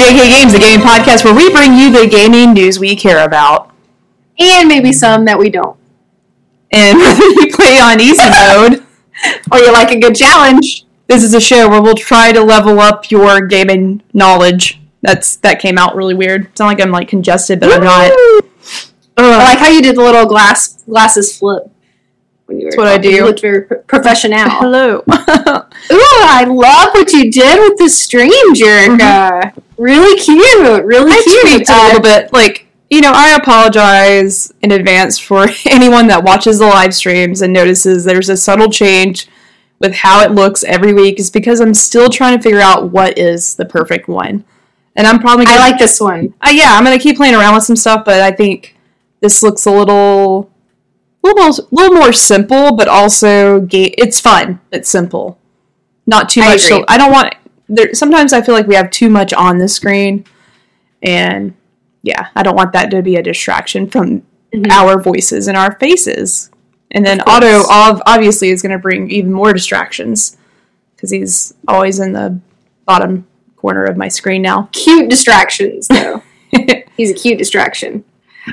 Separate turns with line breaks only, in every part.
JK Games, the gaming podcast where we bring you the gaming news we care about.
and maybe some that we don't.
And whether you play on easy mode,
Or you like a good challenge.
this is a show where we'll try to level up your gaming knowledge. That's that came out really weird. It's not like I'm like congested, but I'm not.
I like how you did the little glass glasses flip. When you were
That's what I
talking. You
do.
looked very professional.
Hello.
Ooh, I love what you did with the stream, Jerica. Really cute. Really
I
cute.
tweaked a
Uh,
little bit. Like, you know, I apologize in advance for anyone that watches the live streams and notices there's a subtle change with how it looks every week is because I'm still trying to figure out what is the perfect one. And I'm probably
I
gonna,
like this one.
uh, yeah, I'm gonna keep playing around with some stuff, but I think this looks a little, little, more, little more simple, but also ga- it's fun. It's simple, not too
I
much. So I don't want. There, sometimes I feel like we have too much on the screen, and yeah, I don't want that to be a distraction from
Mhm.
our voices and our faces. And then
Of.
Otto obviously is going to bring even more distractions because he's always in the bottom corner of my screen now.
Cute distractions, though. He's a cute distraction.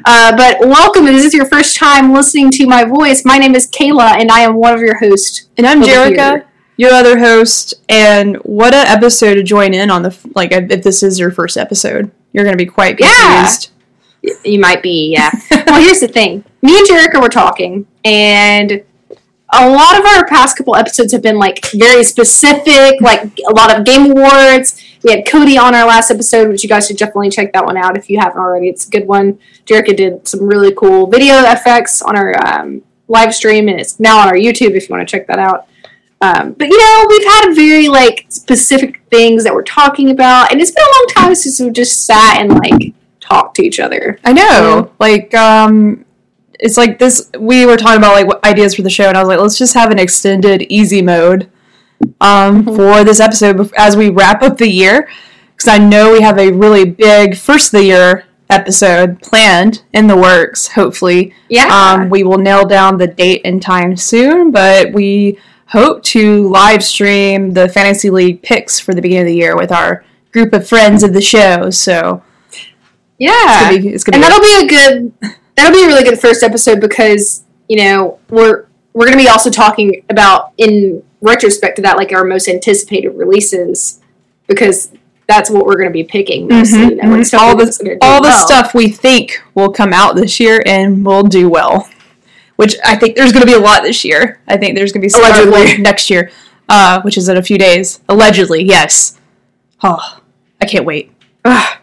Uh, but welcome, and this is your first time listening to my voice. My name is Kayla, and I am one of your hosts.
And I'm Jerica, your other host, and what a episode to join in on the like if this is your first episode. You're going to be quite confused.
Y- You might be, yeah. well, here's the thing. Me and Jerica were talking, and a lot of our past couple episodes have been like very specific, like a lot of game awards. We had Cody on our last episode, which you guys should definitely check that one out if you haven't already. It's a good one. Jerica did some really cool video effects on our um, live stream, and it's now on our YouTube if you want to check that out. Um, but you know, we've had very like specific things that we're talking about, and it's been a long time since we've just sat and like talked to each other.
I know. Like, um, it's like this. We were talking about like ideas for the show, and I was like, let's just have an extended easy mode um, for this episode as we wrap up the year, because I know we have a really big first of the year episode planned in the works. Hopefully,
Yeah.
um, we will nail down the date and time soon, but we hope to live stream the fantasy league picks for the beginning of the year with our group of friends of the show. So
yeah.
it's gonna be, it's gonna
and
be
that'll be a good that'll be a really good first episode because, you know, we're we're gonna be also talking about in retrospect to that like our most anticipated releases because that's what we're gonna be picking mostly,
Mhm,
you know,
mhm. all the all the
well.
stuff we think will come out this year and will do well. Which I think there's going to be a lot this year. I think there's going to be some
Allegedly.
next year, uh, which is in a few days. Allegedly, yes. Oh, I can't wait.
Ugh,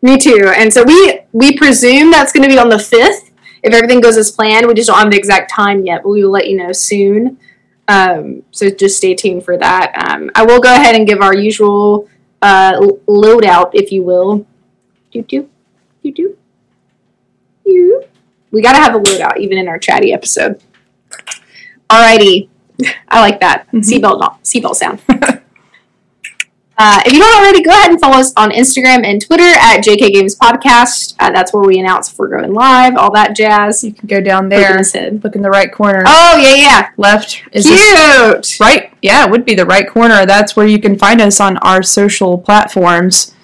me too. And so we we presume that's going to be on the fifth if everything goes as planned. We just don't have the exact time yet, but we will let you know soon. Um, so just stay tuned for that. Um, I will go ahead and give our usual uh, l- loadout, if you will. Do do do do. You. We gotta have a loadout even in our chatty episode. Alrighty, I like that
Mhm.
seatbelt seatbelt sound. Uh, if you don't already, go ahead and follow us on Instagram and Twitter at JK Games Podcast. Uh, that's where we announce if we're going live, all that jazz.
You can go down there, look in the right corner.
Oh yeah, yeah,
Left is
cute.
right. Yeah, it would be the right corner. That's where you can find us on our social platforms.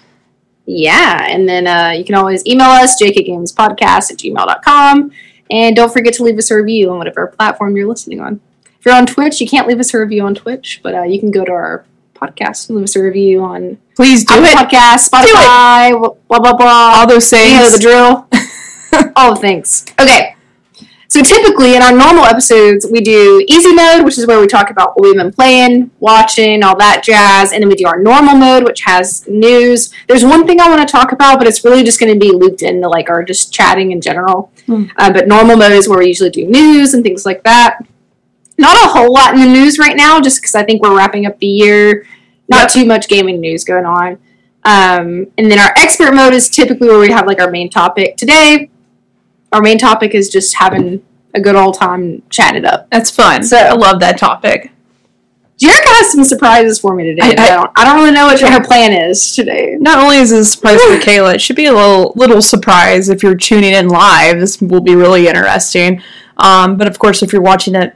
Yeah, and then uh, you can always email us jkgamespodcast at gmail.com. And don't forget to leave us a review on whatever platform you're listening on. If you're on Twitch, you can't leave us a review on Twitch, but uh, you can go to our podcast leave us a review on
Please do
Apple
it.
Podcast, Spotify, blah blah blah.
All those
You know
things.
the drill. All the things. Okay. So typically in our normal episodes, we do easy mode, which is where we talk about what we've been playing, watching, all that jazz, and then we do our normal mode, which has news. There's one thing I want to talk about, but it's really just going to be looped into like our just chatting in general.
Hmm.
Uh, but normal mode is where we usually do news and things like that. Not a whole lot in the news right now, just because I think we're wrapping up the year. Not
Yep.
too much gaming news going on. Um, and then our expert mode is typically where we have like our main topic. Today, our main topic is just having a good old time chatting it up.
That's fun.
So-
I love that topic.
Jerica has some surprises for me today.
I-
I,
I-
don't, I don't really know what her plan is today.
Not only is this a surprise for Kayla, it should be a little little surprise if you're tuning in live. This will be really interesting. Um, but of course, if you're watching it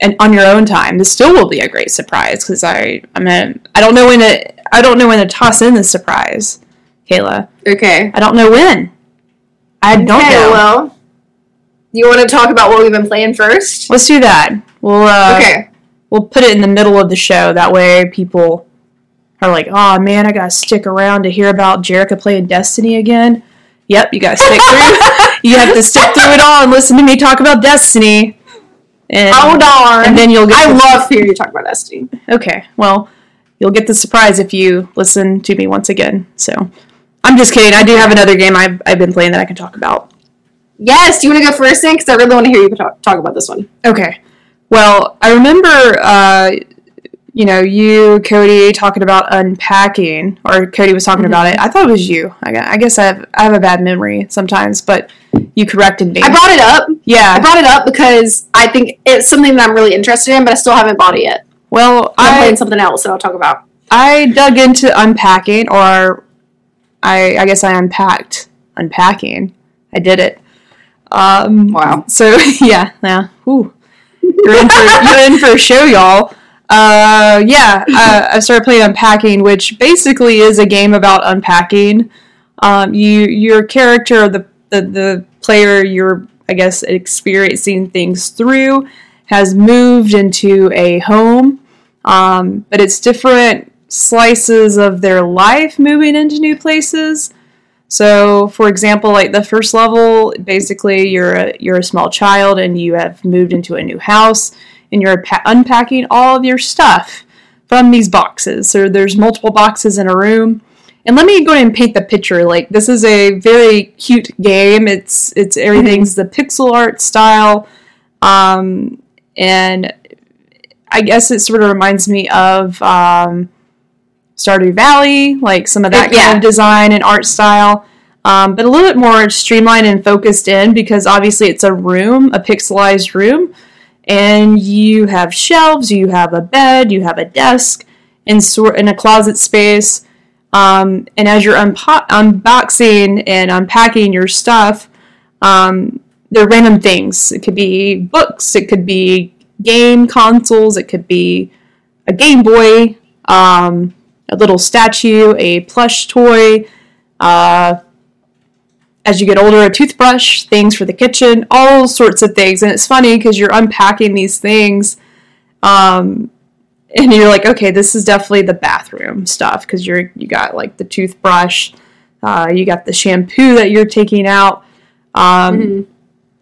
and on your own time, this still will be a great surprise because I I mean I don't know when to I don't know when to toss in the surprise Kayla.
Okay.
I don't know when. I don't
okay,
know.
well, you want to talk about what we've been playing first?
Let's do that. We'll uh,
okay.
we'll put it in the middle of the show. That way, people are like, "Oh man, I gotta stick around to hear about Jerica playing Destiny again." Yep, you gotta stick through. you have to stick through it all and listen to me talk about Destiny. And,
Oh darn!
and then you'll get.
I
the-
love hearing you talk about Destiny.
Okay, well, you'll get the surprise if you listen to me once again. So, I'm just kidding. I do have another game I've, I've been playing that I can talk about.
Yes, do you want to go first then? Because I really want to hear you talk, talk about this one.
Okay. Well, I remember, uh, you know, you, Cody, talking about unpacking, or Cody was talking
Mhm.
about it. I thought it was you. I, I guess I have, I have a bad memory sometimes, but you corrected me.
I brought it up. I brought it up because I think it's something that I'm really interested in, but I still haven't bought it yet.
Well,
I'm
I
playing something else that I'll talk about.
I dug into unpacking, or I I guess I unpacked unpacking. I did it. Um,
Wow.
So yeah, yeah. Ooh. You're in for you're in for a show, y'all. Uh, yeah, uh, I started playing unpacking, which basically is a game about unpacking. Um, you your character, the the the player you're I guess experiencing things through, has moved into a home, um, but it's different slices of their life moving into new places. So, for example, like the first level, basically you're a, you're a small child and you have moved into a new house and you're pa- unpacking all of your stuff from these boxes. So there's multiple boxes in a room. And let me go ahead and paint the picture. Like this is a very cute game. It's it's everything's the pixel art style, um, and I guess it sort of reminds me of um, Stardew Valley, like some of that
Yeah.
kind of design and art style. Um, but a little bit more streamlined and focused in because obviously it's a room, a pixelized room, and you have shelves, you have a bed, you have a desk, and sort in a closet space. Um, and as you're unpo- unboxing and unpacking your stuff, um, they're random things. It could be books, it could be game consoles, it could be a Game Boy, um, a little statue, a plush toy. Uh, as you get older, a toothbrush, things for the kitchen, all sorts of things. And it's funny because you're unpacking these things, um, and you're like, okay, this is definitely the bathroom stuff because you're you got like the toothbrush, uh, you got the shampoo that you're taking out, um,
Mhm.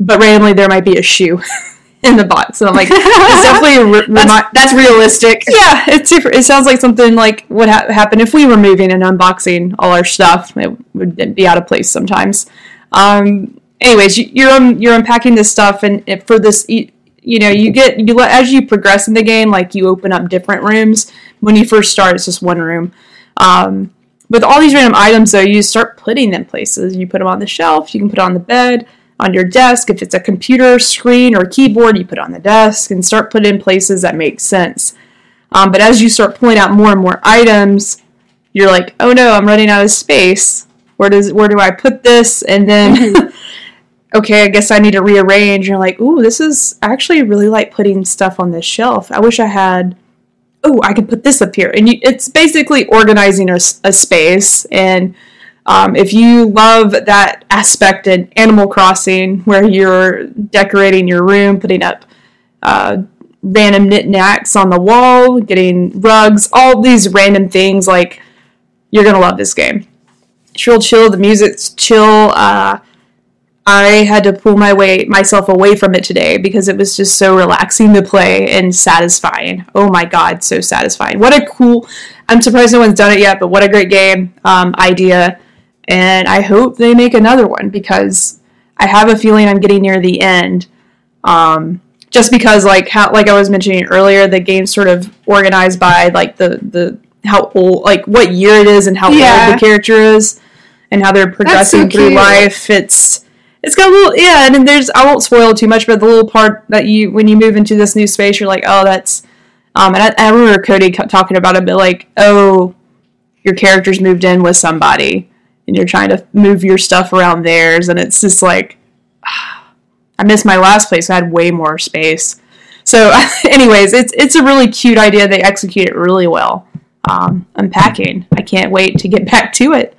but randomly there might be a shoe in the box, and I'm like, it's definitely re- remi-
That's, that's realistic.
yeah, it's different. It sounds like something like what ha- happened if we were moving and unboxing all our stuff. It would be out of place sometimes. Um, anyways, you, you're um, you're unpacking this stuff, and for this, you, you know, you get you let as you progress in the game, like you open up different rooms. When you first start, it's just one room. Um, with all these random items, though, you start putting them places. You put them on the shelf. You can put on the bed, on your desk. If it's a computer screen or keyboard, you put on the desk and start putting in places that make sense. Um, but as you start pulling out more and more items, you're like, oh no, I'm running out of space. Where does where do I put this? And then okay, I guess I need to rearrange. You're like, ooh, this is actually really like putting stuff on this shelf. I wish I had. Oh, I could put this up here, and you, it's basically organizing a space. And um, if you love that aspect in Animal Crossing, where you're decorating your room, putting up uh, random knickknacks on the wall, getting rugs, all these random things, like you're gonna love this game. It's real chill. The music's chill. Uh, I had to pull my way myself away from it today because it was just so relaxing to play and satisfying. Oh my god, so satisfying! What a cool! I'm surprised no one's done it yet, but what a great game um, idea! And I hope they make another one because I have a feeling I'm getting near the end. Um, just because, like how, like I was mentioning earlier, the game's sort of organized by like the the how old, like what year it is and how
Yeah.
old the character is, and how they're progressing through
cute.
life. It's it's got a little yeah, and there's I won't spoil too much, but the little part that you when you move into this new space, you're like, oh, that's um, and I, I remember Cody talking about it, but like, oh, your character's moved in with somebody, and you're trying to move your stuff around theirs, and it's just like, I missed my last place. I had way more space. So, anyways, it's it's a really cute idea. They execute it really well. Um, unpacking. I can't wait to get back to it.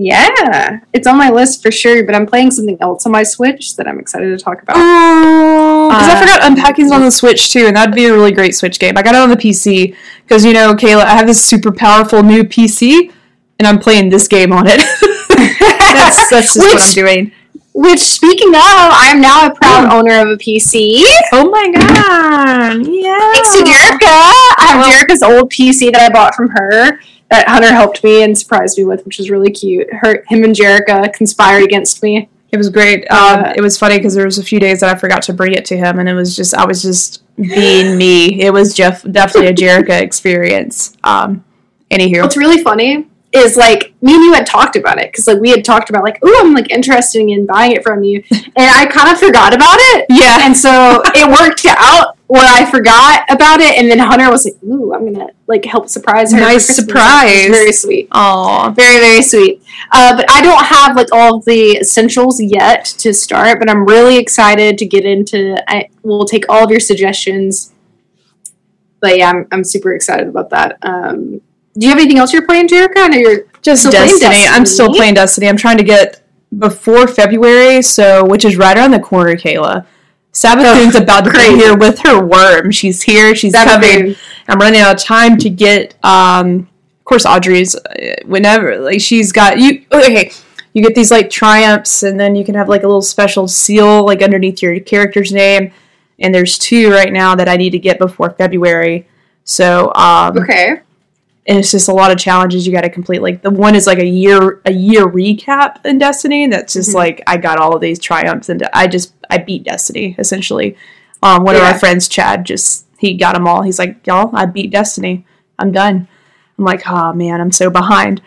Yeah, it's on my list for sure. But I'm playing something else on my Switch that I'm excited to talk about.
Oh, because I
Uh,
forgot Unpacking's on the Switch too, and that'd be a really great Switch game. I got it on the PC because you know, Kayla, I have this super powerful new PC, and I'm playing this game on it. that's that's just what I'm
Which-
doing.
Which, speaking of, I am now a proud
Oh.
owner of a PC.
Oh my god! Yeah.
Thanks to Jerica. I have
Well-
Jerica's old PC that I bought from her that Hunter helped me and surprised me with, which was really cute. Her, him and Jerica conspired against me.
It was great. Um,
Uh,
it was funny because there was a few days that I forgot to bring it to him, and it was just I was just being me. It was Jeff definitely a Jerica experience. Um, anywho,
What's really funny is like me and you had talked about it because like we had talked about like oh I'm like interested in buying it from you and I kind of forgot about it
yeah,
and so it worked out where I forgot about it and then Hunter was like ooh I'm gonna like help surprise her
Nice surprise.
Very sweet
Aw.
very very sweet uh, but I don't have like all of the essentials yet to start but I'm really excited to get into I will take all of your suggestions but yeah I'm, I'm super excited about that um, do you have anything else you're playing Jerica I know you're
just
playing
Destiny. I'm still playing Destiny. I'm trying to get before February, so which is right around the corner, Kayla. Savathûn's about to
crazy.
be here with her worm. She's here. She's coming. I'm running out of time to get. Um, of course, Audrey's. uh, Whenever like she's got you. Okay, you get these like triumphs, and then you can have like a little special seal like underneath your character's name. And there's two right now that I need to get before February. So um,
Okay.
And it's just a lot of challenges you got to complete. Like the one is like a year a year recap in Destiny. That's just
Mhm.
like I got all of these triumphs and I just I beat Destiny essentially. Um, one of
Yeah.
our friends, Chad, just he got them all. He's like, y'all, I beat Destiny. I'm done. I'm like, oh man, I'm so behind.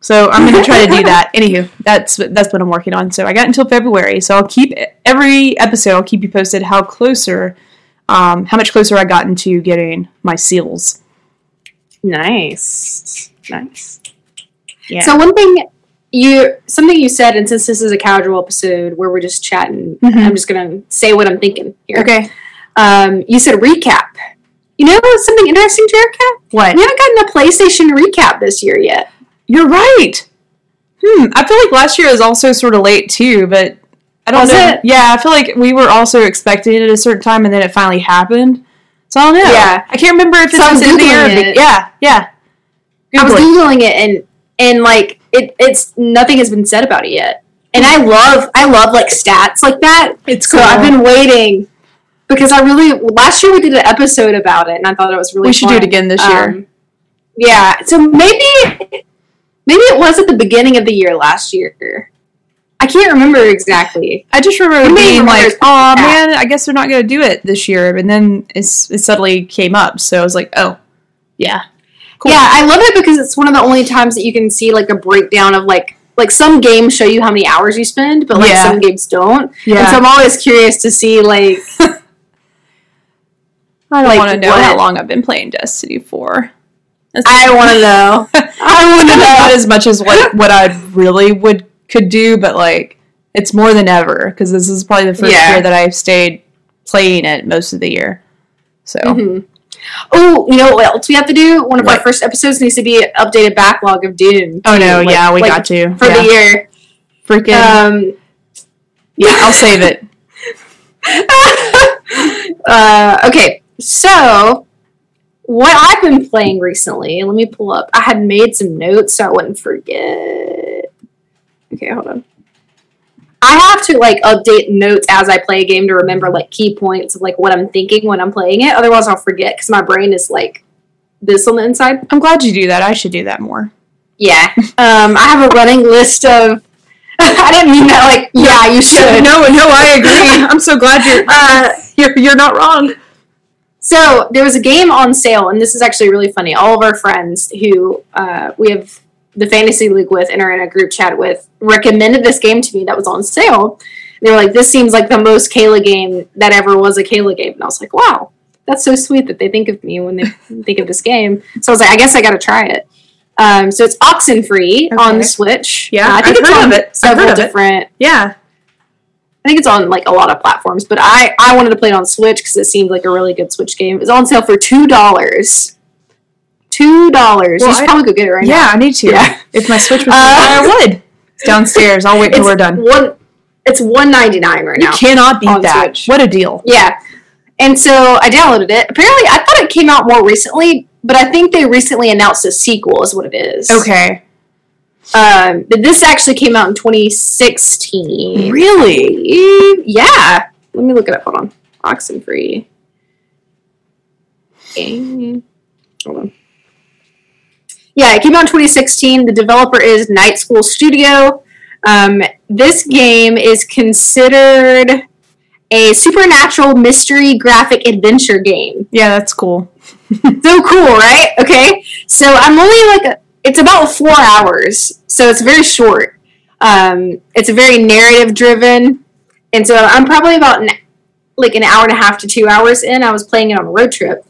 So I'm gonna try to do that. Anywho, that's that's what I'm working on. So I got until February. So I'll keep every episode. I'll keep you posted how closer, um, how much closer I got into getting my seals.
Nice. Nice.
Yeah.
So one thing you something you said, and since this is a casual episode where we're just chatting,
Mhm.
I'm just gonna say what I'm thinking here.
okay.
Um, you said recap. You know something interesting, Jerica?
What?
We haven't gotten a PlayStation recap this year yet.
You're right. Hmm. I feel like last year was also sort of late too, but I don't
Was
know.
it?
Yeah, I feel like we were also expecting it at a certain time, and then it finally happened. So I don't know.
Yeah.
I can't remember if
So
it's
I was
the end of the year. or
Googling it.
Yeah, yeah.
I was googling it, and and like it, it's nothing has been said about it yet. And I love I love like stats like that.
It's
So
cool.
I've been waiting because I really last year we did an episode about it, and I thought it was really.
we should do it again this year.
Um, yeah, so maybe maybe it was at the beginning of the year last year. I can't remember exactly.
I just remember
may
being like, "Oh
that."
man, I guess they're not going to do it this year." And then it's, it suddenly came up, so I was like, "Oh, yeah, cool."
Yeah, I love it because it's one of the only times that you can see like a breakdown of like like some games show you how many hours you spend, but like
Yeah.
some games don't.
yeah.
And so I'm always curious to see like
I don't
like,
want to know
what-
how long I've been playing Destiny for. That's-
I want to know. I want to
not
know.
as much as what what I really would could do, but like it's more than ever because this is probably the first
Yeah.
year that I've stayed playing it most of the year. So
Mhm. Oh, you know what else we have to do? One of our first episodes needs to be an updated backlog of Doom.
oh no,
like-
yeah, we
like,
got to
for
yeah.
the year.
freaking
Um,
yeah. I'll save it.
uh, okay, so what I've been playing recently, let me pull up. I had made some notes so I wouldn't forget. Okay, hold on. I have to like update notes as I play a game to remember like key points of like what I'm thinking when I'm playing it. Otherwise, I'll forget because my brain is like this on the inside.
I'm glad you do that. I should do that more.
Yeah. Um, I have a running list of. I didn't mean that like yeah you should.
No, no, I agree. I'm so glad you're
Uh,
you're, you're not wrong.
So there was a game on sale, and this is actually really funny. All of our friends who uh, we have the fantasy league with and are in a group chat with recommended this game to me that was on sale. They were like, "This seems like the most Kayla game that ever was a Kayla game," and I was like, "Wow, that's so sweet that they think of me when they think of this game." So I was like, "I guess I got to try it." Um, so it's Oxenfree on
Okay.
the Switch.
Yeah,
Uh, I think
I've
it's
heard
on
of it.
Several
of it.
different.
Yeah,
I think it's on like a lot of platforms, but I I wanted to play it on Switch because it seemed like a really good Switch game. It was on sale for two dollars. Two dollars.
Well,
you should
I-
probably go get it right now.
yeah. I need to.
Yeah.
If my Switch was,
Uh,
I would. It's downstairs. I'll wait till we're done.
One, it's one ninety nine right
You
now.
You cannot beat that.
Switch.
What a deal.
Yeah. And so I downloaded it. Apparently, I thought it came out more recently, but I think they recently announced a sequel, is what it is.
Okay.
Um, but this actually came out in 2016.
Really?
Yeah. Let me look it up. Hold on. Oxenfree. Game. Hold on. Yeah, it came out in 2016. The developer is Night School Studio. Um, this game is considered a supernatural mystery graphic adventure game.
Yeah, that's cool.
So cool, right? Okay. So I'm only like, it's about four hours. So it's very short. Um, it's a very narrative driven. And so I'm probably about an, like an hour and a half to two hours in. I was playing it on a road trip.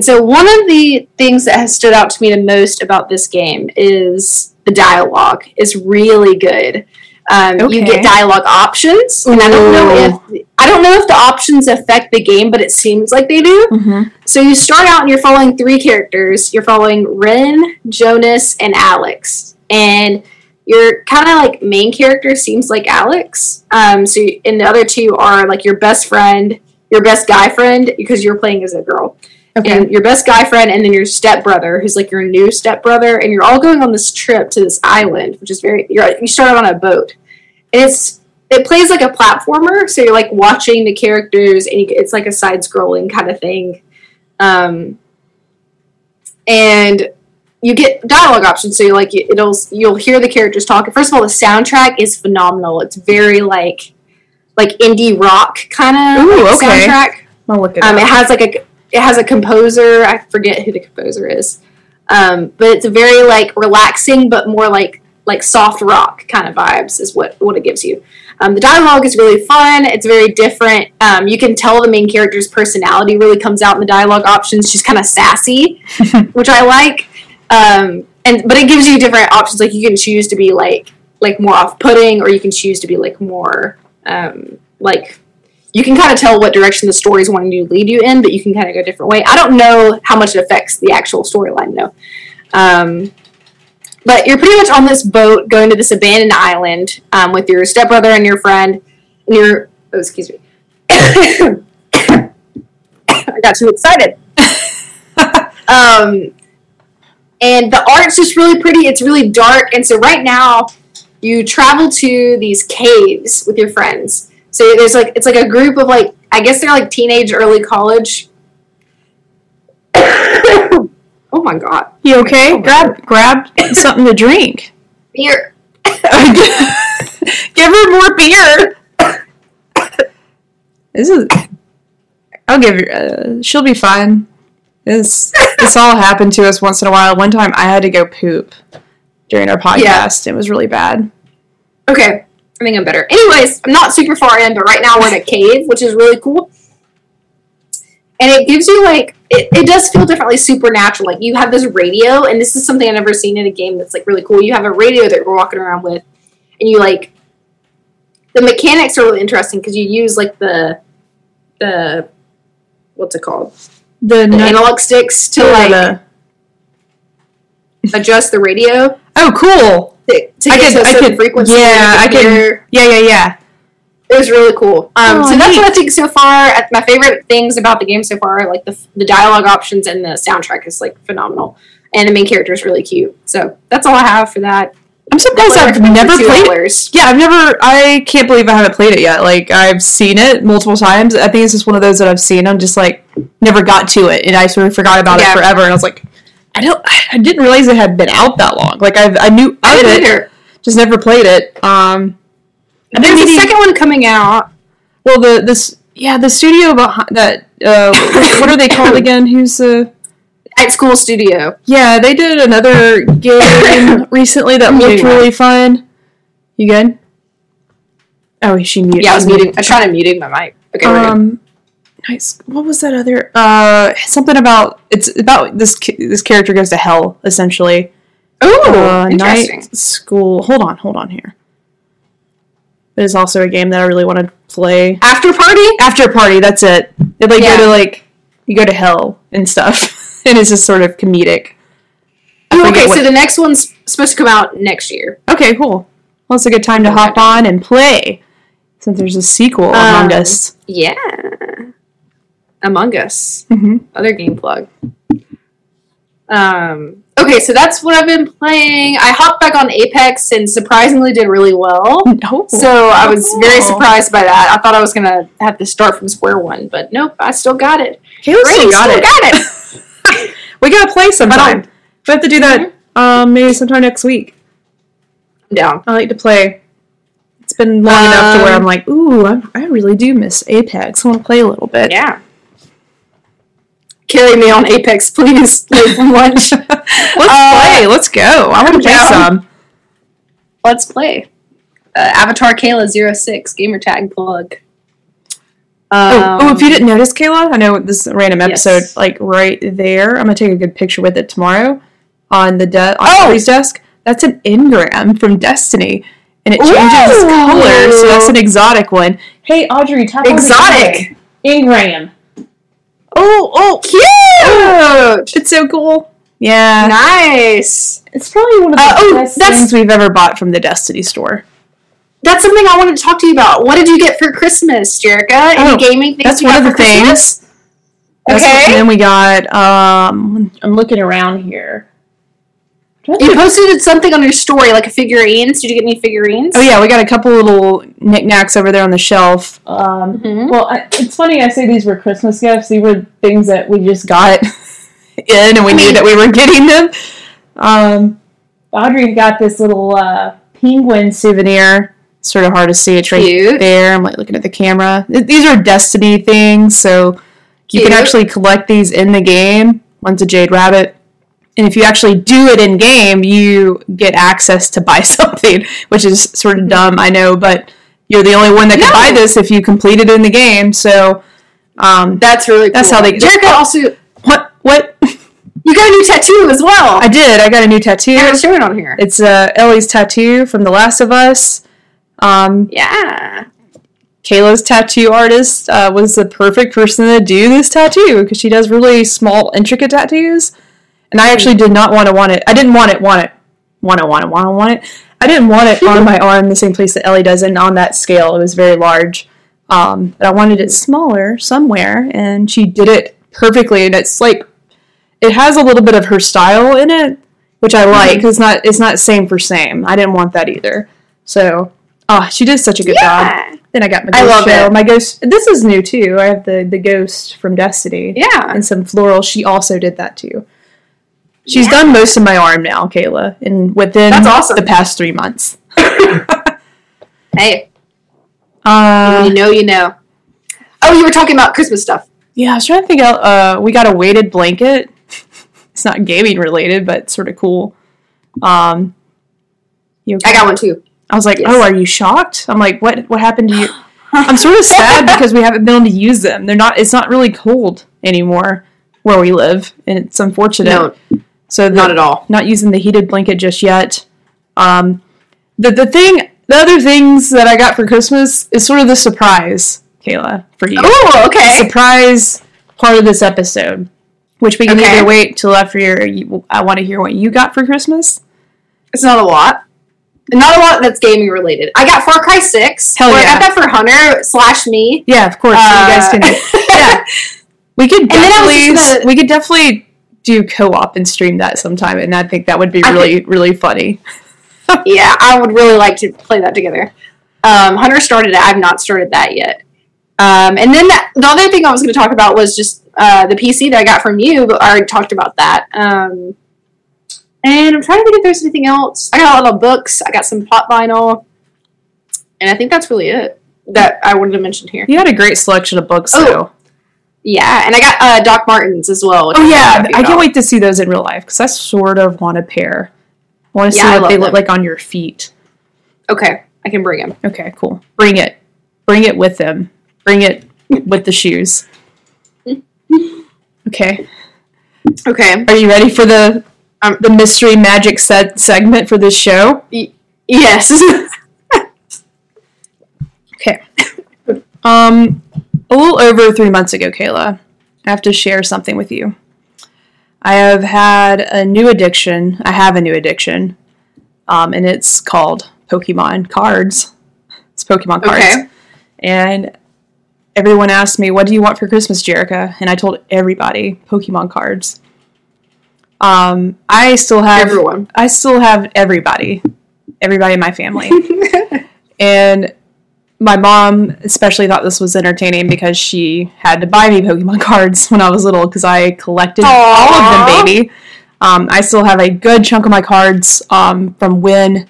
And so one of the things that has stood out to me the most about this game is the dialogue is really good. Um, You get dialogue options, and I don't know if I don't know if the options affect the game, but it seems like they do.
Mm-hmm.
So you start out and you're following three characters. You're following Ren, Jonas, and Alex. And your kind of like main character seems like Alex. Um, so you, and the other two are like your best friend, your best guy friend, because you're playing as a girl,
Okay.
and your best guy friend, and then your stepbrother, who's like your new stepbrother, and you're all going on this trip to this island, which is very. You're, you start out on a boat, and it's it plays like a platformer, so you're like watching the characters, and you, it's like a side scrolling kind of thing. Um, and you get dialogue options, so you like it'll you'll hear the characters talking. First of all, the soundtrack is phenomenal. It's very like like indie rock kind of
Ooh, okay.
soundtrack.
I'll look it
Um, it has like a it has a composer. I forget who the composer is, um, but it's very like relaxing, but more like like soft rock kind of vibes is what what it gives you. Um, the dialogue is really fun. It's very different. Um, you can tell the main character's personality really comes out in the dialogue options. She's kind of sassy, which I like. Um, and but it gives you different options. Like you can choose to be like like more off putting, or you can choose to be like more um, like you can kind of tell what direction the story is wanting to lead you in, but you can kind of go a different way. I don't know how much it affects the actual storyline though. Um, but you're pretty much on this boat going to this abandoned island um, with your stepbrother and your friend, and your oh excuse me, I got too excited. um, and the art's just really pretty. It's really dark, and so right now you travel to these caves with your friends. So there's like it's like a group of like I guess they're like teenage, early college. oh my god,
you okay?
Oh
grab grab something to drink.
beer!
give her more beer. This is. I'll give her. Uh, she'll be fine. This this all happened to us once in a while. One time, I had to go poop during our podcast. It was really bad.
Okay, I think I'm better. Anyways, I'm not super far in, but right now we're in a cave, which is really cool. And it gives you like it, it does feel differently supernatural. Like you have this radio, and this is something I've never seen in a game that's like really cool. You have a radio that you're walking around with, and you like the mechanics are really interesting because you use like the the what's it called
The,
the analog sticks to
oh,
like
the-
adjust the radio
oh, cool.
to, to
I
get
could- I could-
frequency.
yeah, I can- Yeah, yeah, yeah.
It was really cool. Um,
Oh,
so that's
neat.
what I think so far. uh, My favorite things about the game so far, are, like the the dialogue options and the soundtrack is like phenomenal, and the main character is really cute. So that's all I have for that.
I'm surprised I've never played it. Yeah, I've never. I can't believe I haven't played it yet. Like I've seen it multiple times. I think it's just one of those that I've seen. I'm just like never got to it, and I sort of forgot about
Yeah.
it forever. And I was like, I don't. I didn't realize it had been out that long. Like I, I knew
I
of it,
either.
just never played it. Um,
There's a second one coming out.
Well, the this yeah the studio behind that. Uh, what, are they called again? Who's the?
Night School Studio.
Yeah, they did another game recently that looked really fun. You good? Oh, she muted.
Yeah, I was muting. I tried to muting my mic. Okay.
Um, nice. What was that other? Uh, something about it's about this this character goes to hell essentially.
Oh,
uh,
interesting.
night school. Hold on, hold on here. It is also a game that I really want to play.
Afterparty.
After party, that's it. They like
Yeah.
go to like you go to hell and stuff, and it's just sort of comedic.
Oh, okay,
what-
so the next one's supposed to come out next year.
okay, cool. Well, it's a good time to
my
hop on and play since there's a sequel
Um,
Among Us.
Yeah. Among Us.
hmm
Other game plug. Um, okay, so that's what I've been playing. I hopped back on Apex and surprisingly did really well. So I was very surprised by that. I thought I was gonna have to start from square one, but nope, I still got it. Great,
still got
still
it.
got it.
We gotta play sometime. We have to do that um, maybe sometime next week.
I'm down.
I like to play. It's been long enough to where
Um,
I'm like, ooh, I, I really do miss Apex. I want to play a little bit.
Yeah. Carry me on Apex, please. From lunch.
Let's
Uh,
play. Let's go. I want to play some.
Let's play. Uh, Avatar Kayla 06 gamer tag plug.
Oh, oh, if you
Um,
didn't notice, Kayla, I know this random episode,
Yes.
like right there. I'm gonna take a good picture with it tomorrow on the de- on
Oh!
Audrey's desk. That's an engram from Destiny, and it changes color, so that's an exotic one. Hey, Audrey, tap on the
Exotic.
camera. engram. Oh, oh,
Cute!
it's so cool. Yeah,
Nice.
it's probably one of the
Uh, oh,
best things we've ever bought from the Destiny store.
That's something I wanted to talk to you about. What did you get for Christmas, Jerica? Any
Oh,
gaming things
That's one of the
Christmas?
things. What-
Okay.
and then we got. Um, I'm looking around here.
You posted something on your story, like a figurines. Did you get any figurines?
Oh yeah, we got a couple little knickknacks over there on the shelf. Um,
Mhm.
well, I, it's funny I say these were Christmas gifts. These were things that we just got in, and we knew that we were getting them. Um, Audrey got this little uh, penguin souvenir. Sort of hard to see. It's right
Cute.
there. I'm like looking at the camera. These are Destiny things, so you can actually collect these in the game. One's a jade rabbit. And if you actually do it in game, you get access to buy something, which is sort of dumb, I know, but you're the only one that can
No.
buy this if you complete it in the game. So, um,
That's really cool.
That's how they-
Jerica also,
what? What?
you got a new tattoo as well.
I did. I got a new tattoo.
yeah, show it on here.
It's uh, Ellie's tattoo from The Last of Us. Um,
Yeah.
Kayla's tattoo artist uh, was the perfect person to do this tattoo because she does really small, intricate tattoos. And I actually did not want to want it. I didn't want it, want it, want it, want it, want it, want it. I didn't want it on my arm the same place that Ellie does, and on that scale, it was very large. Um, but I wanted it smaller somewhere, and she did it perfectly. And it's like it has a little bit of her style in it, which I like. 'cause It's not it's not same for same. I didn't want that either. So, oh, she did such a good job. Then I got my
I
ghost
love
show.
it.
My ghost. This is new too. I have the the ghost from Destiny
Yeah.
and some floral. She also did that too. She's
Yeah.
done most of my arm now, Kayla, and within
That's awesome.
the past three months.
Hey,
Uh,
you know, you know. Oh, you were talking about Christmas stuff.
yeah, I was trying to think out. Uh, we got a weighted blanket. it's not gaming related, but sort of cool. Um, you
I got one too.
I was like,
Yes.
"Oh, are you shocked?" I'm like, "What? What happened to you?" I'm sort of sad because we haven't been able to use them. They're not. It's not really cold anymore where we live, and it's unfortunate.
No,
so the-
not at all.
Not using the heated blanket just yet. Um, the the thing, the other things that I got for Christmas is sort of the surprise, Kayla, for you.
Oh, okay.
Surprise part of this episode, which we can
Okay.
either wait till after your. You, I want to hear what you got for Christmas.
It's not a lot. Not a lot that's gaming related. I got Far Cry Six.
Hell
Or I
yeah.
got that for Hunter slash me.
Yeah, of course. you guys
Uh,
can. Yeah, we could
then I was
definitely
gonna-
we could definitely do co-op and stream that sometime, and I think that would be
I
really really funny.
yeah, I would really like to play that together. Um, Hunter started it. I've not started that yet. Um, and then that, the other thing I was going to talk about was just uh, the PC that I got from you. But I already talked about that. Um, and I'm trying to think if there's anything else. I got a lot of books. I got some pop vinyl, and I think that's really it that I wanted to mention here.
You had a great selection of books,
Oh,
though.
Yeah, and I got uh, Doc Martens as well.
Oh yeah, I can't wait to see those in real life because I sort of want a pair. I want to see
Yeah, I
what they
love
look like on your feet.
Okay, I can bring them.
Okay, cool. Bring it, bring it with them. Bring it with the shoes. Okay,
Okay.
are you ready for the
Um,
the mystery magic set segment for this show?
Yes.
Okay. Um, a little over three months ago, Kayla, I have to share something with you. I have had a new addiction. I have a new addiction, um, and it's called Pokemon cards. It's Pokemon cards.
Okay.
And everyone asked me, "What do you want for Christmas, Jerica?" And I told everybody Pokemon cards. Um, I still have
Everyone.
I still have everybody, everybody in my family, and my mom especially thought this was entertaining because she had to buy me Pokemon cards when I was little because I collected all of them, baby. Um, I still have a good chunk of my cards um, from when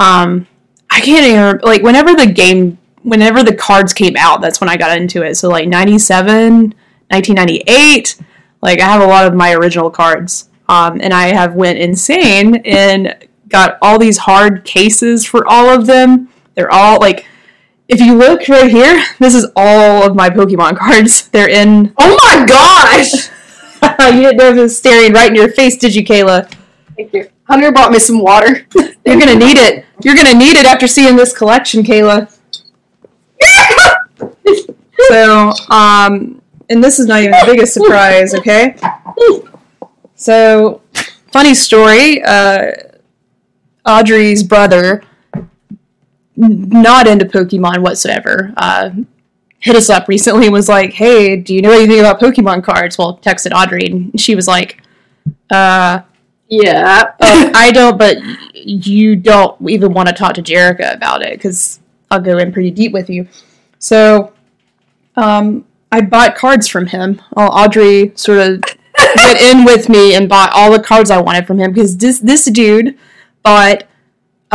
um, I can't even remember, like whenever the game whenever the cards came out that's when I got into it. So like 97 1998 like I have a lot of my original cards. Um, and I have went insane and got all these hard cases for all of them. They're all like if you look right here this is all of my Pokemon cards they're in
Oh my gosh!
you didn't know if it was staring right in your face did you Kayla
Thank you. Hunter brought me some water.
You're gonna need it. You're gonna need it after seeing this collection, Kayla. So, um, and this is not even the biggest surprise, okay? So, funny story. Uh, Audrey's brother, not into Pokemon whatsoever, uh, hit us up recently and was like, "Hey, do you know anything about Pokemon cards?" Well, texted Audrey, and she was like, "Uh."
yeah.
Uh, I don't, but you don't even want to talk to Jerica about it because I'll go in pretty deep with you. So, um, I bought cards from him. Uh, Audrey sort of went in with me and bought all the cards I wanted from him because this this dude bought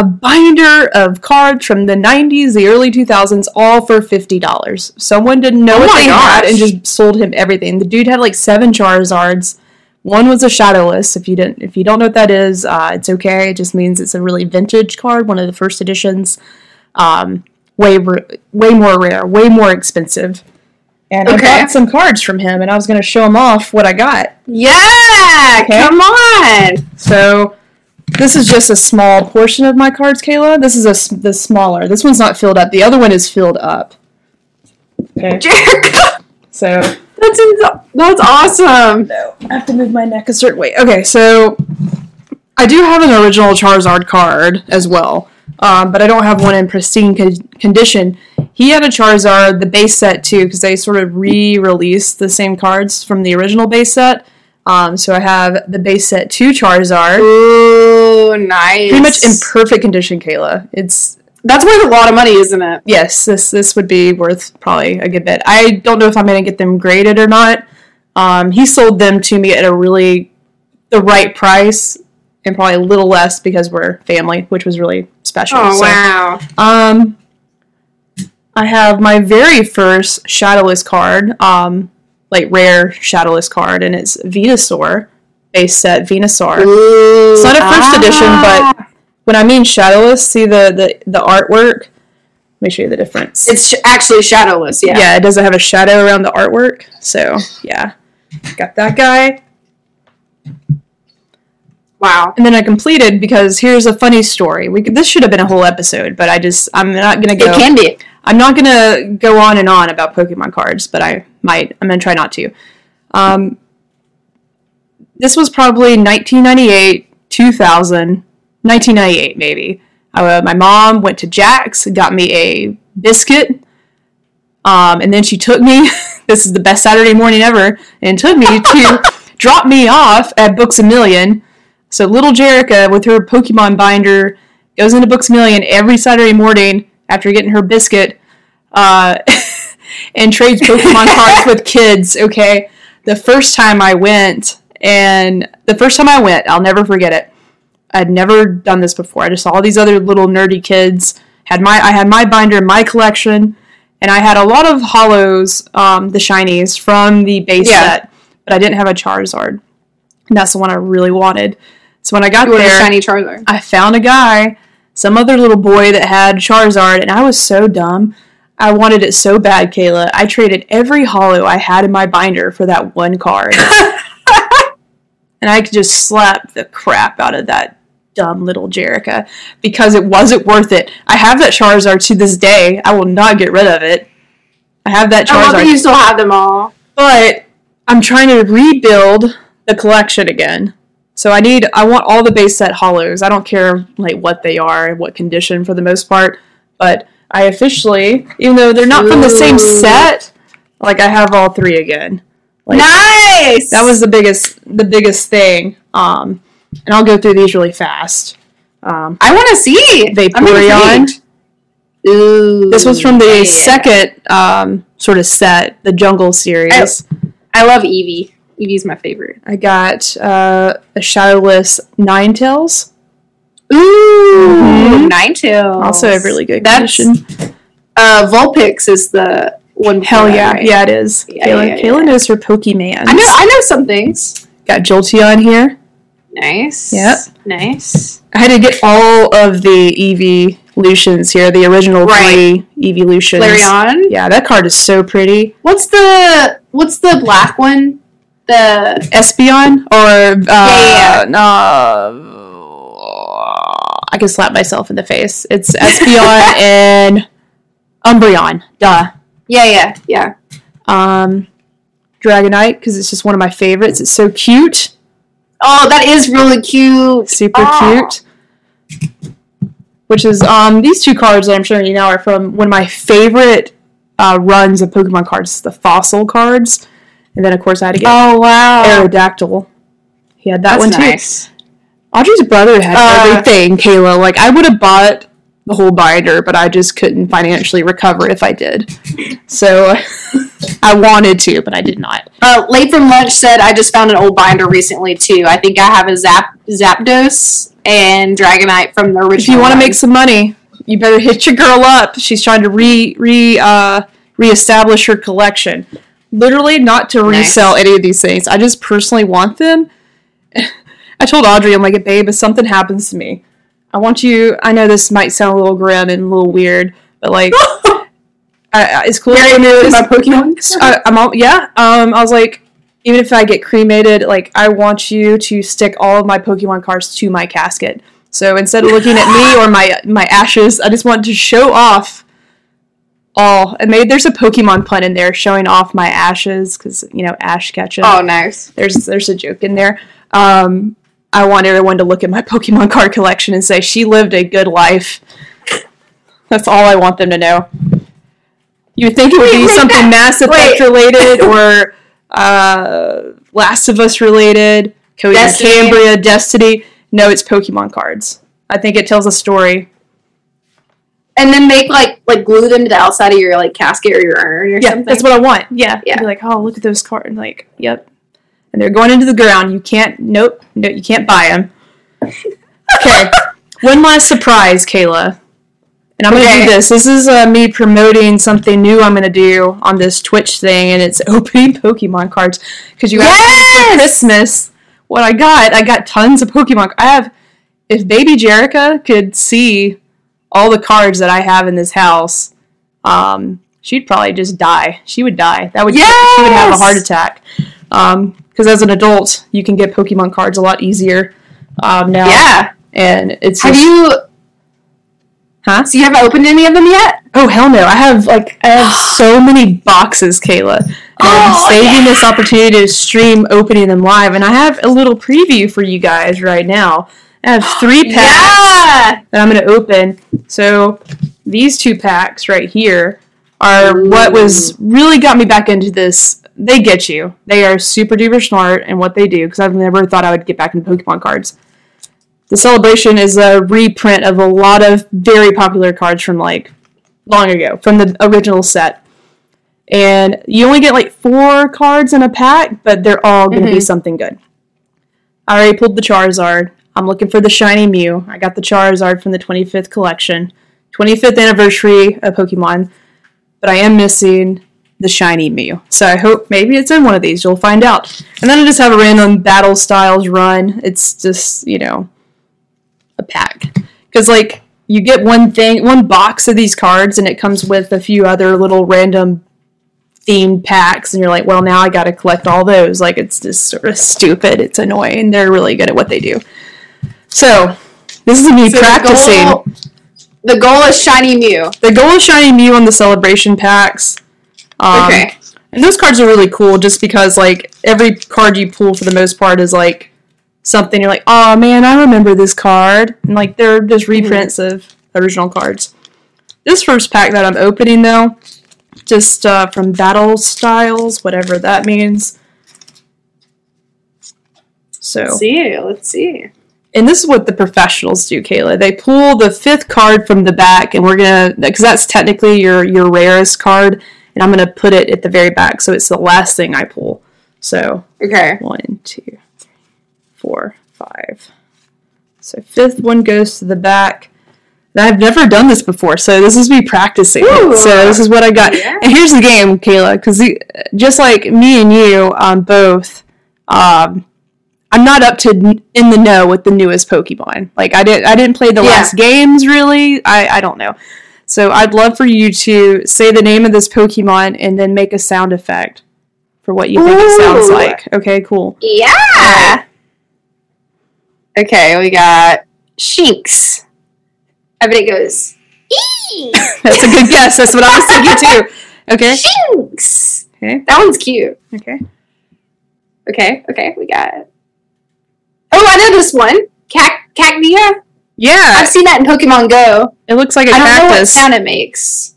a binder of cards from the 90s, the early 2000s, all for $50. Someone didn't know
Oh
what they had and just sold him everything. The dude had like seven Charizards. One was a shadowless. If you didn't, if you don't know what that is, uh, it's okay. It just means it's a really vintage card, one of the first editions. Um, way, way more rare, way more expensive. And
Okay.
I bought some cards from him, and I was going to show him off what I got.
Yeah!
Okay.
Come on!
So this is just a small portion of my cards, Kayla. This is a the smaller. This one's not filled up. The other one is filled up. Okay.
Jerica!
So
That's, ins- that's awesome!
no, I have to move my neck a certain way. Okay, so I do have an original Charizard card as well, um, but I don't have one in pristine con- condition. He had a Charizard, the base set too, because they sort of re-released the same cards from the original base set. Um, so I have the base set two Charizard,
Ooh, nice.
pretty much in perfect condition, Kayla. It's
That's worth a lot of money, isn't it?
yes, this this would be worth probably a good bit. I don't know if I'm gonna get them graded or not. Um, he sold them to me at a really the right price and probably a little less because we're family, which was really special.
Oh,
So,
wow.
Um, I have my very first Shadowless card, um, like rare Shadowless card, and it's Venusaur, base set Venusaur.
Ooh,
It's not a first edition,
ah.
but when I mean shadowless, see the the, the artwork. Let me show you the difference.
It's sh- actually shadowless, yeah.
yeah. it doesn't have a shadow around the artwork. So yeah, got that guy.
Wow.
And then I completed because here's a funny story. We could, this should have been a whole episode, but I just I'm not gonna go.
It can be.
I'm not gonna go on and on about Pokemon cards, but I might. I'm gonna try not to. Um, this was probably 1998, 2000, 1998 maybe. Uh, my mom went to Jack's, got me a biscuit, um, and then she took me. this is the best Saturday morning ever, and took me to drop me off at Books a Million. So little Jerica with her Pokemon binder goes into Books a Million every Saturday morning after getting her biscuit, uh, and trades Pokemon cards with kids. Okay, the first time I went, and the first time I went, I'll never forget it. I'd never done this before. I just saw all these other little nerdy kids. Had my I had my binder in my collection, and I had a lot of holos, um, the shinies from the base
Yeah.
set, but I didn't have a Charizard, and that's the one I really wanted. So when I got
You
there,
shiny Charizard.
I found a guy, some other little boy that had Charizard, and I was so dumb. I wanted it so bad, Kayla. I traded every holo I had in my binder for that one card. and I could just slap the crap out of that dumb little Jerica because it wasn't worth it. I have that Charizard to this day. I will not get rid of it. I have that
I love that
Charizard,
you still have them all.
but I'm trying to rebuild the collection again. So I need I want all the base set holos. I don't care like what they are, what condition for the most part, but I officially, even though they're not from the same set, like I have all three again. Like
nice.
that was the biggest the biggest thing. Um and I'll go through these really fast. Um
I want to see.
Vaporeon.
Ooh.
This was from the
yeah.
second um sort of set, the Jungle series.
I love Eevee. Eevee's my favorite.
I got uh, a Shadowless Ninetales.
Ooh,
Mhm.
Ninetales.
Also a really good
That's
condition.
uh, Vulpix is the one.
Hell yeah,
right?
yeah it is.
Yeah,
Kayla,
yeah, yeah,
Kayla knows her Pokemon.
I know. I know some things.
Got Jolteon here.
Nice.
Yep.
Nice.
I had to get all of the Eevee evolutions here, the original
Right.
three evolutions.
Flareon.
Yeah, that card is so pretty.
What's the What's the black one? The
Espeon or uh,
Yeah,
uh, I can slap myself in the face. It's Espeon and Umbreon. Duh.
yeah yeah yeah.
um, Dragonite because it's just one of my favorites. It's so cute,
Oh, that is really cute.
super
Oh.
cute. Which is um, these two cards that I'm showing you now are from one of my favorite uh, runs of Pokemon cards, the fossil cards, and then of course I had to get
Oh wow.
Aerodactyl. He had that
That's
one too.
nice.
Audrey's brother had
Uh,
everything, Kayla. Like I would have bought the whole binder, but I just couldn't financially recover if I did. So I wanted to, but I did not.
Uh, late from lunch said I just found an old binder recently too. I think I have a Zap Zapdos and Dragonite from the original.
If you want to make some money, you better hit your girl up. She's trying to re re uh, reestablish her collection. Literally, not to
Nice.
resell any of these things. I just personally want them. I told Audrey, I'm like, babe, if something happens to me, I want you. I know this might sound a little grim and a little weird, but like, I, I- it's cool.
Very new with my Pokemon.
I, I'm all, yeah. Um, I was like, even if I get cremated, like I want you to stick all of my Pokemon cards to my casket. So instead of looking at me or my my ashes, I just want to show off all. And maybe there's a Pokemon pun in there showing off my ashes because you know Ash Ketchum.
oh, nice.
There's there's a joke in there. Um, I want everyone to look at my Pokemon card collection and say she lived a good life. That's all I want them to know. You would think it would be something Mass Effect related or uh, Last of Us related, Cody and
Destiny.
Cambria, Destiny. No, it's Pokemon cards. I think it tells a story.
And then make like like glue them to the outside of your like casket or your urn or
Yeah,
something.
that's what I want. Yeah,
Yeah.
Be like, oh, look at those cards. Like, yep. And they're going into the ground. You can't. Nope. No, you can't buy them. Okay. One last surprise, Kayla. And I'm gonna do this. This is uh, me promoting something new I'm gonna do on this Twitch thing, and it's opening Pokemon cards. Because you asked me for Christmas what I got. I got tons of Pokemon. I have. If Baby Jerica could see all the cards that I have in this house, um, she'd probably just die. She would die. That would she would have a heart attack. Because as an adult, you can get Pokemon cards a lot easier um, now.
yeah.
And it's
Have
just-
you?
Huh?
So you haven't opened any of them yet?
Oh hell no! I have like I have so many boxes, Kayla. I'm
Oh,
saving this opportunity to stream opening them live, and I have a little preview for you guys right now. I have three packs
Yeah.
that I'm going to open. So these two packs right here are what was really got me back into this. They get you. They are super duper smart in what they do because I've never thought I would get back into Pokemon cards. The celebration is a reprint of a lot of very popular cards from like long ago, from the original set. And you only get like four cards in a pack, but they're all going to be
Mhm.
something good. I already pulled the Charizard. I'm looking for the shiny Mew. I got the Charizard from the 25th collection, 25th anniversary of Pokemon, but I am missing the shiny Mew. So I hope maybe it's in one of these. You'll find out. And then I just have a random battle styles run. It's just you know a pack because like you get one thing, one box of these cards, and it comes with a few other little random themed packs, and you're like, well, now I got to collect all those. Like it's just sort of stupid. It's annoying. They're really good at what they do. So this is me
So the
practicing.
goal- The goal is shiny Mew.
The goal is shiny Mew on the celebration packs. Um,
okay.
And those cards are really cool just because like every card you pull for the most part is like something. You're like, oh man, I remember this card, and like they're just reprints of original cards. This first pack that I'm opening though, just uh, from Battle Styles, whatever that means. So
Let's see. Let's see.
And this is what the professionals do, Kayla. They pull the fifth card from the back, and we're gonna because that's technically your your rarest card, and I'm gonna put it at the very back, so it's the last thing I pull. So
Okay.
one, two, three, four, five. So fifth one goes to the back. I've never done this before, so this is me practicing.
Ooh.
So this is what I got.
Yeah.
And here's the game, Kayla, because just like me and you, um, both, um, I'm not up to in the know with the newest Pokemon. Like I didn't, I didn't play the
Yeah.
last games really. I, I don't know. So I'd love for you to say the name of this Pokemon and then make a sound effect for what you think it sounds like. Okay, cool.
Yeah. Okay, we got Shinx. I bet it goes.
That's a good guess. That's what I was thinking too. Okay.
Shinx.
Okay.
That one's cute.
Okay.
Okay, okay, we got. Oh, I know this one. Cac- Cacnea.
Yeah.
I've seen that in Pokemon Go.
It looks like a
I don't know what sound it makes.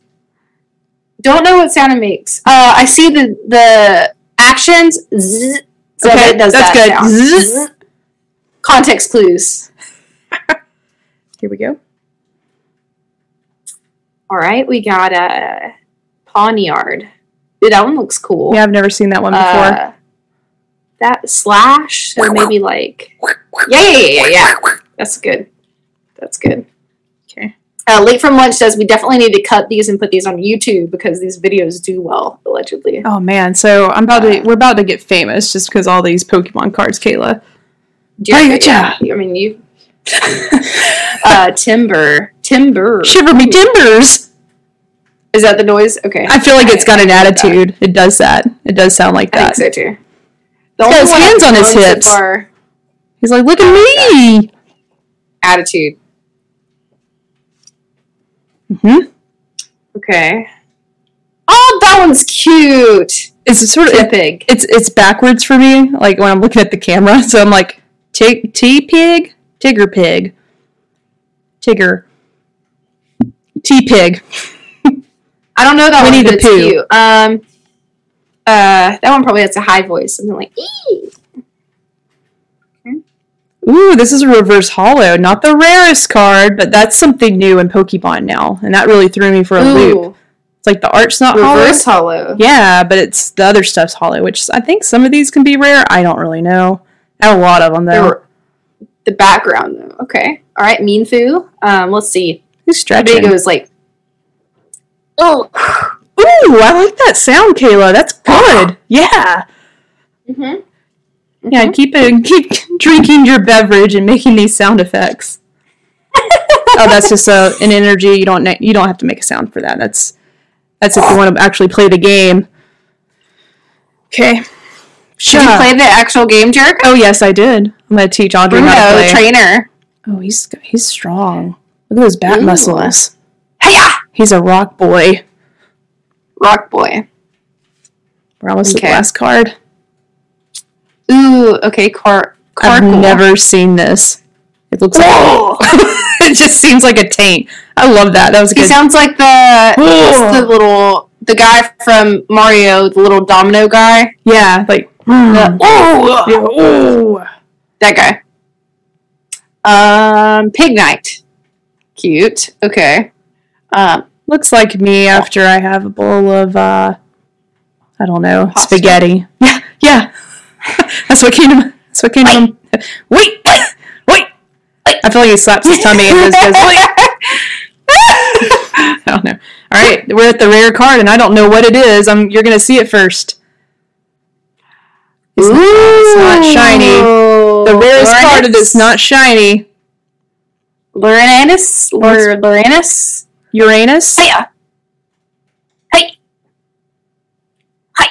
Don't know what sound it makes. Uh, I see the the actions. Zzz, so
Okay,
it does
that's
that
good. Zzz.
Zzz. Context clues.
Here we go.
All right, we got a Pawniard. Dude, that one looks cool.
Yeah, I've never seen that one before.
Uh, that slash, so maybe like yeah, yeah, yeah, yeah, yeah. That's good. That's good.
okay.
Uh, Late from lunch says we definitely need to cut these and put these on YouTube because these videos do well, allegedly.
Oh man, so I'm about to we're about to get famous just because all these Pokemon cards, Kayla.
You-
Hey,
yeah, I mean you. uh, timber, timber.
Shiver me timbers.
Is that the noise? Okay.
I feel like it's got an
I
attitude. It does that. It does sound like
I
that.
think so too. The
He's got his hands on his hips.
far-
He's like, look at me.
attitude.
hmm
Okay. Oh, that one's cute.
It's sort of it,
Pig.
it's it's backwards for me. Like when I'm looking at the camera, so I'm like, T T pig, Tigger pig, Tigger, T pig.
I don't know that
Winnie
one,
the
but
Pooh.
Um, uh, that one probably has a high voice, something like "Ee."
Ooh, this is a reverse holo. Not the rarest card, but that's something new in Pokemon now, and that really threw me for a loop. It's like the art's not
reverse
holo.
holo.
Yeah, but it's the other stuff's holo, which I think some of these can be rare. I don't really know. I have a lot of them though.
were- The background, though. Okay. All right, Mienfoo. Um, let's see.
Who's stretching?
it was like. Oh.
Ooh, I like that sound, Kayla. That's good. Yeah.
Mm-hmm.
Yeah, mm-hmm. keep it, keep drinking your beverage and making these sound effects. oh, that's just a, an energy. You don't you don't have to make a sound for that. That's that's if you want to actually play the game. Okay.
Did you play the actual game, Jerk?
Oh yes, I did. I'm gonna teach Audrey
Bruno,
how to play.
trainer.
oh, he's he's strong. Look at those bat
Ooh.
muscles.
Hiya!
He's a rock boy.
Rock boy.
We're almost
Okay.
at the last card.
Ooh, okay, car.
I've never seen this. It looks like it just seems like a taint. I love that. That was
He
good.
sounds like the the little the guy from Mario, the little domino guy.
yeah, like
The,
mm.
oh,
Yeah, ooh.
that guy. Um, Pignite. Cute. Okay. Um,
looks like me after I have a bowl of uh I don't know
Pasta?
spaghetti. Yeah, yeah. that's what came to. That's what came to. Wait, wait. I feel like he slaps his tummy and just goes. Wait. I don't know. All right, we're at the rare card, and I don't know what it is. I'm. You're gonna see it first. It's, it's not shiny. The rarest card that is not shiny.
Luranus? Lur- Luranus?
Uranus.
Hiya! Hey! Hi.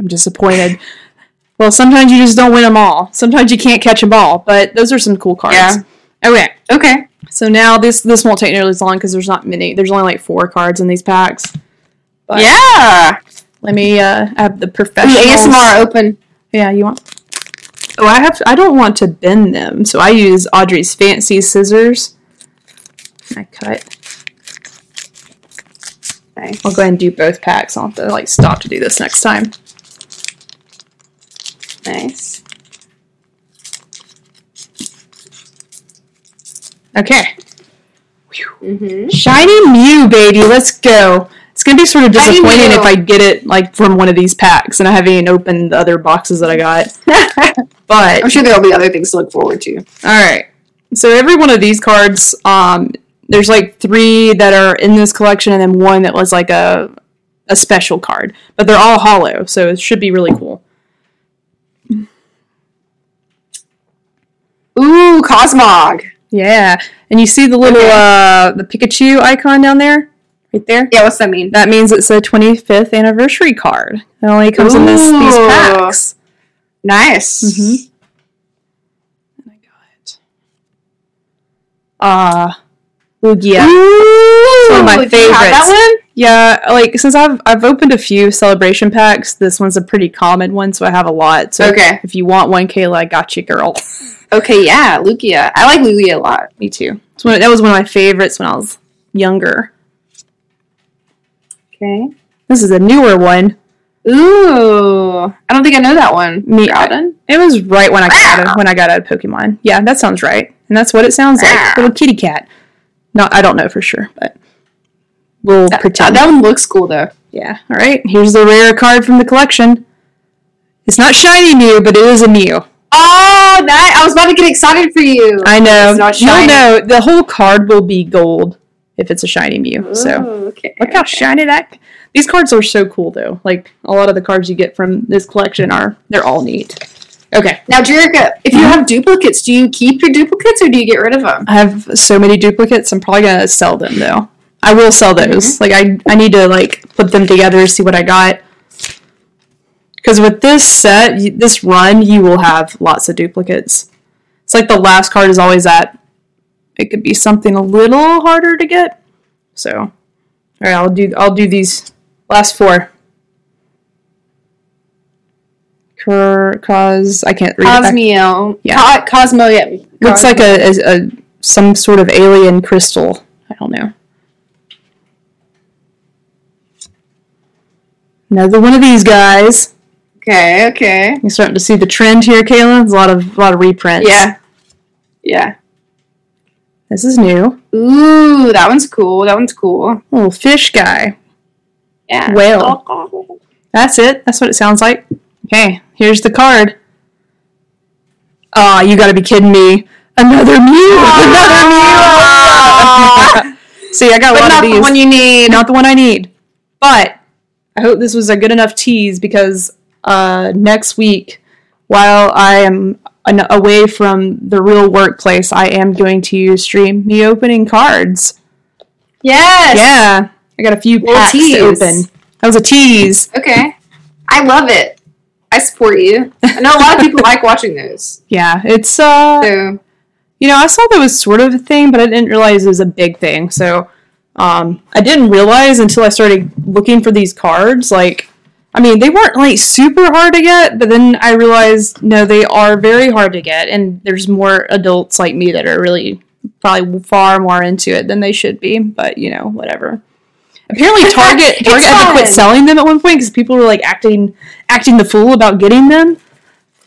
I'm disappointed. Well, sometimes you just don't win them all. Sometimes you can't catch them all, but those are some cool cards.
Yeah.
Okay,
Okay.
so now this this won't take nearly as long because there's not many. There's only like four cards in these packs. But
yeah!
Let me uh, have the professional
ASMR open.
Yeah, you want? Oh, I have. I don't want to bend them, so I use Audrey's fancy scissors. I cut. I'll go ahead and do both packs. I'll have to like stop to do this next time.
Nice.
Okay.
Mm-hmm.
Shiny Mew, baby, let's go. It's gonna be sort of disappointing if I get it like from one of these packs and I haven't even opened the other boxes that I got. But
I'm sure there'll be other things to look forward to.
all right, so every one of these cards, um, there's like three that are in this collection, and then one that was like a a special card. But they're all holo, so it should be really cool.
Ooh, Cosmog.
Yeah, and you see the little
Okay.
uh the Pikachu icon down there, right there.
Yeah, what's that mean?
That means it's a 25th anniversary card. It only comes in this, these packs.
Nice.
Mm-hmm. And I got uh Lugia.
Ooh,
one of my
do you have that
favorites. Yeah, like since I've I've opened a few celebration packs, this one's a pretty common one, so I have a lot. So
Okay.
if you want one, Kayla, I got you, girl.
Okay, yeah, Lugia. I like Lugia a lot.
Me too. It's one, that was one of my favorites when I was younger.
Okay.
This is a newer one.
Ooh, I don't think I know that one.
Me-
Groudon?
It was right when I got out of, when I got out of Pokemon. Yeah, that sounds right, and that's what it sounds like.
Ah.
Little kitty cat. No, I don't know for sure, but we'll
That,
pretend.
that one looks cool though.
yeah. All right. Here's the rare card from the collection. It's not shiny Mew, but it is a Mew.
Oh, nice! I was about to get excited for you.
I know.
It's not shiny.
know the whole card will be gold if it's a shiny Mew. So
oh, okay.
look how shiny that. These cards are so cool though. Like a lot of the cards you get from this collection are they're all neat. Okay.
Now, Jerica, if you have duplicates, do you keep your duplicates or do you get rid of them?
I have so many duplicates. I'm probably gonna sell them though. I will sell those. Mm-hmm. Like I, I need to like put them together, see what I got. Because with this set, this run, you will have lots of duplicates. It's like the last card is always that. It could be something a little harder to get. So, all right, I'll do I'll do these last four. Cause I can't read. it Yeah.
Co- Cosmo, yeah.
Looks like a, a, a some sort of alien crystal. I don't know. Another one of these guys.
Okay, okay.
You're starting to see the trend here, Kayla. There's a lot of a lot of reprints.
Yeah. Yeah.
This is new.
Ooh, that one's cool. That one's cool.
Little fish guy.
Yeah.
Whale. That's it. That's what it sounds like. Okay, here's the card. Aw, you gotta be kidding me. Another Mew! Another Mew! See, I got a
But
lot
not the one you need.
not the one I need. But I hope this was a good enough tease because uh, next week, while I am an- away from the real workplace, I am going to stream me opening cards.
Yes.
Yeah, I got a few packs to open. That was a tease.
Okay. I love it. I support you. I know a lot of people like watching those.
Yeah, it's uh,
So
you know, I saw that was sort of a thing, but I didn't realize it was a big thing. So, um, I didn't realize until I started looking for these cards. Like, I mean, they weren't like super hard to get, but then I realized no, they are very hard to get, and there's more adults like me that are really probably far more into it than they should be. But you know, whatever. Apparently, Target
It's
Target had to quit selling them at one point because people were like acting acting the fool about getting them.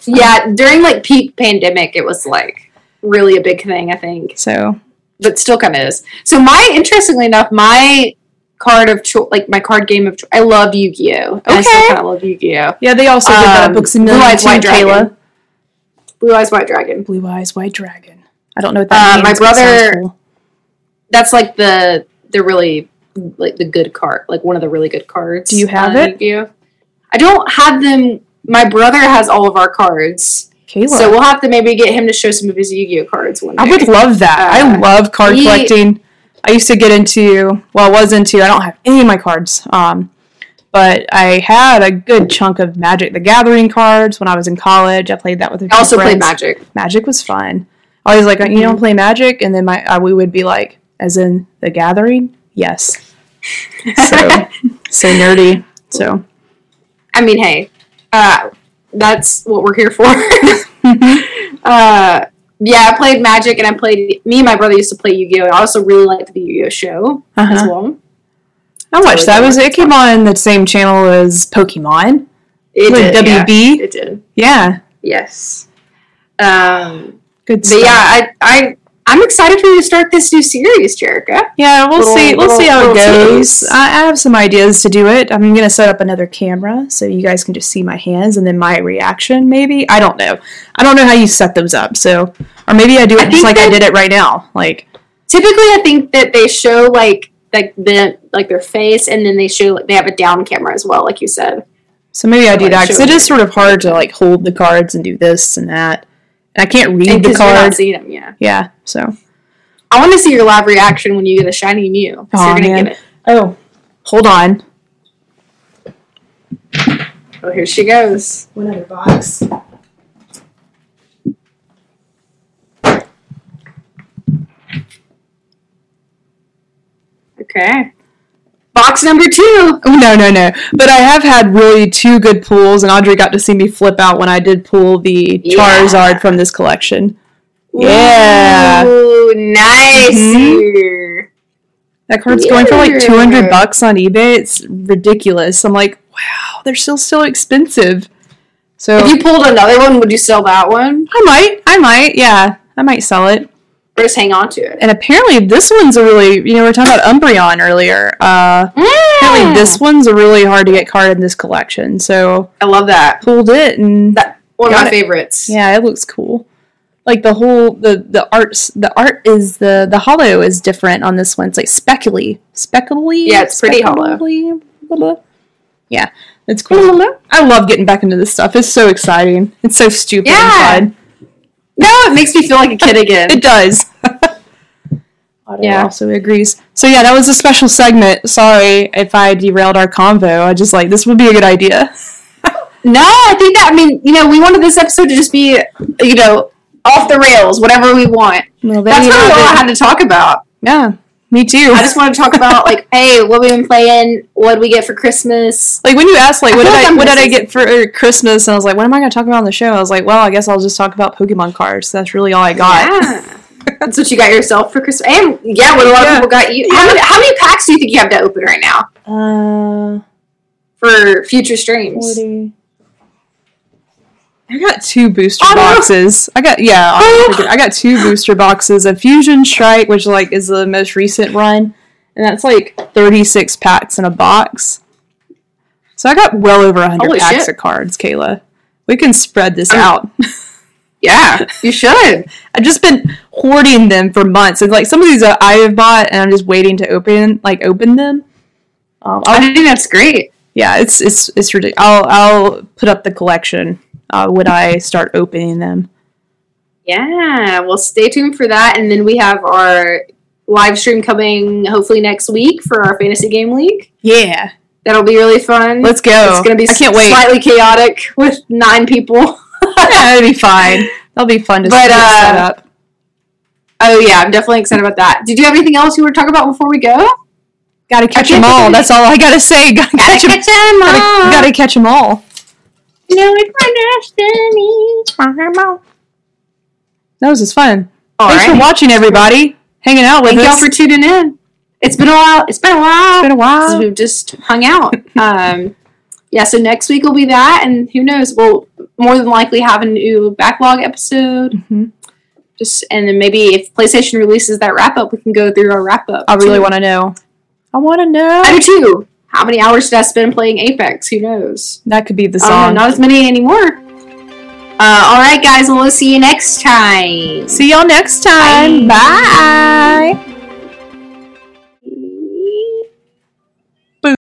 yeah, during like peak pandemic, it was like really a big thing. I think,
So
but still kind of is. So my, interestingly enough, my card of choice, like my card game of choice, I love Yu-Gi-Oh. And I still kind of love Yu-Gi-Oh.
yeah, they also did that
Um,
Books a
Blue Eyes White
Kayla.
Dragon. Blue Eyes White Dragon.
Blue Eyes White Dragon. I don't know what that
Uh,
means.
my brother-
cool.
That's like the the really like the good card, like one of the really good cards.
Do you have it?
Yu-Gi-Oh. I don't have them. My brother has all of our cards,
Kayla.
so we'll have to maybe get him to show some of his Yu-Gi-Oh cards one day.
I would love that. I
Uh,
love card
he-
collecting. I used to get into, well, I was into, I don't have any of my cards. Um, but I had a good chunk of Magic the Gathering cards when I was in college. I played that with a few
I also played. Magic.
Magic was fun. I was like, you don't play Magic? And then my uh, we would be like, as in the Gathering? Yes. So, so nerdy. So,
I mean, hey, uh, that's what we're here for. uh, yeah, I played Magic and I played. Me and my brother used to play Yu Gi Oh. I also really liked the Yu Gi Oh show as
Uh-huh.
well.
I watched that. It was it came on the same channel as Pokemon?
It
With
did, yeah.
WB?
It did.
Yeah,
Yes. Um,
good
but
stuff.
yeah, I, I, I'm excited for you to start this new series, Jerica.
Yeah, we'll
Little-
see. We'll see how it goes. I, I have some ideas to do it. I'm gonna set up another camera so you guys can just see my hands and then my reaction. Maybe I don't know. I don't know how you set those up. So, or maybe I do
I
it just
think
like I did it right now. Like,
Typically, I think that they show like like the like their face, and then they show like they have a down camera as well, like you said.
so maybe I do
Like,
that because
show
it
me.
is sort of hard to like hold the cards and do this and that, and I can't read
And
the
'cause you're not
card.
them, yeah.
Yeah. So,
I want to see your live reaction when you get a shiny Mew. So
Aw,
you're gonna
man.
get it.
oh, hold on.
Oh, here she goes.
One other box.
Okay. Box number two.
Oh no, no, no! But I have had really two good pulls, and Audrey got to see me flip out when I did pull the
Yeah.
Charizard from this collection. Yeah.
Ooh, nice.
Mhm. That card's going for like two hundred bucks on eBay. It's ridiculous. I'm like, wow, they're still so expensive. So
If you pulled another one, would you sell that one
I might, I might, yeah, I might sell it.
Or just hang on to it?
And apparently, this one's a really, you know, we were talking about Umbreon earlier. Uh, apparently,
Mm.
this one's a really hard to get card in this collection. So
I love that.
pulled it and
That one of my
it.
favorites.
Yeah, it looks cool. Like the whole the the arts the art is the the holo is different on this one. It's like speckly, speckly.
Yeah, it's pretty holo.
speckly, blah, blah. Yeah, it's cool. I love getting back into this stuff. It's so exciting. It's so stupid
Yeah.
and fun.
No, it makes me feel like a kid again.
It does. Otto
Yeah.
also agrees. So yeah, that was a special segment. Sorry if I derailed our convo. I just like this would be a good idea.
no, I think that I mean, you know, we wanted this episode to just be, you know, off the rails, whatever we want.
Well,
That's really all I had to talk about.
Yeah, me too.
I just want to talk about like, hey, what we been playing, what we get for Christmas.
Like when you asked, like,
I
what did
like
I, what did I get for uh, Christmas? And I was like, what am I going to talk about on the show? I was like, well, I guess I'll just talk about Pokemon cards. That's really all I got.
Yeah. That's what you got yourself for Christmas. And yeah, what a lot
Yeah.
of people got you. How, many, how many packs do you think you have to open right now
Uh,
for future streams?
40. I got two booster
Oh, no.
boxes. I got yeah,
Oh.
I got two booster boxes. A Fusion Strike, which like is the most recent run, and that's like thirty six packs in a box. So I got well over hundred
Holy
packs
shit.
of cards, Kayla. We can spread this
I'm-
out.
Yeah, you should.
I've just been hoarding them for months, and like some of these I have bought, and I'm just waiting to open, like open them. Um,
I think that's great.
yeah, it's it's it's ridiculous. I'll I'll put up the collection uh, when I start opening them.
Yeah, well, stay tuned for that. And then we have our live stream coming hopefully next week for our fantasy game league.
Yeah,
That'll be really fun.
let's go.
It's going to be
I can't wait.
slightly chaotic with nine people.
yeah, it'll be fine. That'll be fun to
But,
see
uh,
set up.
oh, yeah, I'm definitely excited about that. Did you have anything else you want to talk about before we go?
Gotta catch them all. That's all I gotta say. Gotta,
Gotta
catch 'em-
catch 'em
Gotta,
all.
gotta catch them all.
Know it's my destiny.
That was just fun.
All
Thanks for watching, everybody. Hanging out with
Thank y'all for tuning in. It's been a while. It's been a while.
it's been a
since
while.
we've just hung out. um, yeah, so next week will be that, and who knows? We'll more than likely have a new backlog episode.
Mhm.
Just and then maybe if PlayStation releases that wrap up, we can go through our wrap up.
I really want to know. I want to know.
I do too. How many hours did I spend playing Apex? Who knows?
That could be the
don't
song.
not as many anymore. Uh, all right, guys. Well, we'll see you next time.
See y'all next time.
Bye.
Bye.